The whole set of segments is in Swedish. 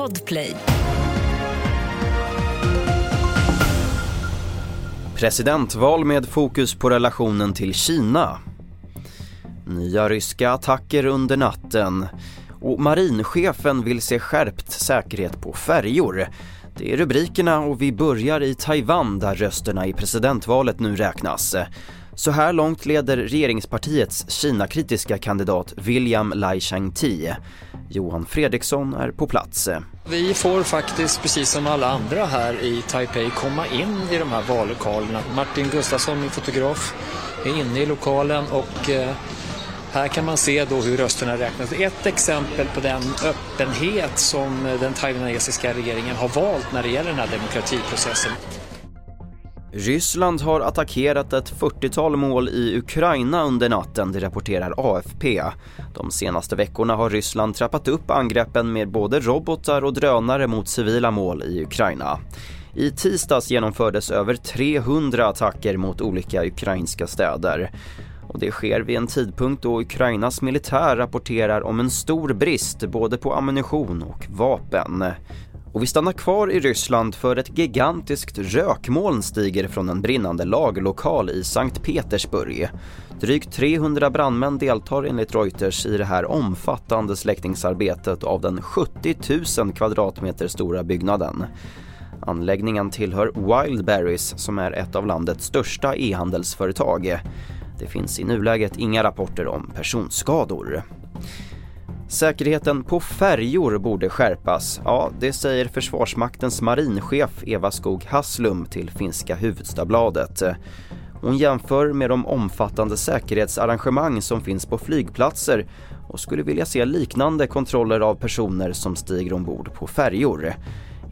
Podplay. Presidentval med fokus på relationen till Kina. Nya ryska attacker under natten. Och marinchefen vill se skärpt säkerhet på färjor. Det är rubrikerna och vi börjar i Taiwan där rösterna i presidentvalet nu räknas. Så här långt leder regeringspartiets Kina-kritiska kandidat William Lai Chang-Ti. Johan Fredriksson är på plats. Vi får faktiskt, precis som alla andra här i Taipei, komma in i de här vallokalerna. Martin Gustafsson, min fotograf, är inne i lokalen och eh, här kan man se då hur rösterna räknas. Ett exempel på den öppenhet som den taiwanesiska regeringen har valt när det gäller den här demokratiprocessen. Ryssland har attackerat ett 40-tal mål i Ukraina under natten, det rapporterar AFP. De senaste veckorna har Ryssland trappat upp angreppen med både robotar och drönare mot civila mål i Ukraina. I tisdags genomfördes över 300 attacker mot olika ukrainska städer. Och det sker vid en tidpunkt då Ukrainas militär rapporterar om en stor brist både på ammunition och vapen. Och vi stannar kvar i Ryssland för ett gigantiskt rökmoln stiger från en brinnande lagerlokal i Sankt Petersburg. Drygt 300 brandmän deltar enligt Reuters i det här omfattande släckningsarbetet av den 70 000 kvadratmeter stora byggnaden. Anläggningen tillhör Wildberries som är ett av landets största e-handelsföretag. Det finns i nuläget inga rapporter om personskador. Säkerheten på färjor borde skärpas. Ja, det säger Försvarsmaktens marinchef Eva Skog Haslum till finska Hufvudstadsbladet. Hon jämför med de omfattande säkerhetsarrangemang som finns på flygplatser och skulle vilja se liknande kontroller av personer som stiger ombord på färjor.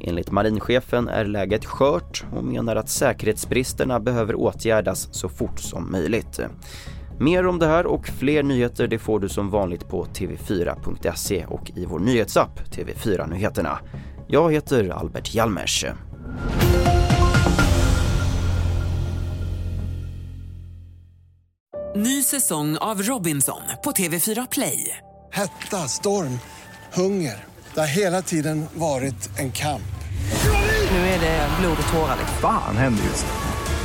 Enligt marinchefen är läget skört och menar att säkerhetsbristerna behöver åtgärdas så fort som möjligt. Mer om det här och fler nyheter det får du som vanligt på tv4.se och i vår nyhetsapp TV4 Nyheterna. Jag heter Albert Hjalmers. Ny säsong av Robinson på TV4 Play. Hetta, storm, hunger. Det har hela tiden varit en kamp. Nu är det blod och tårar. Fan händer just det.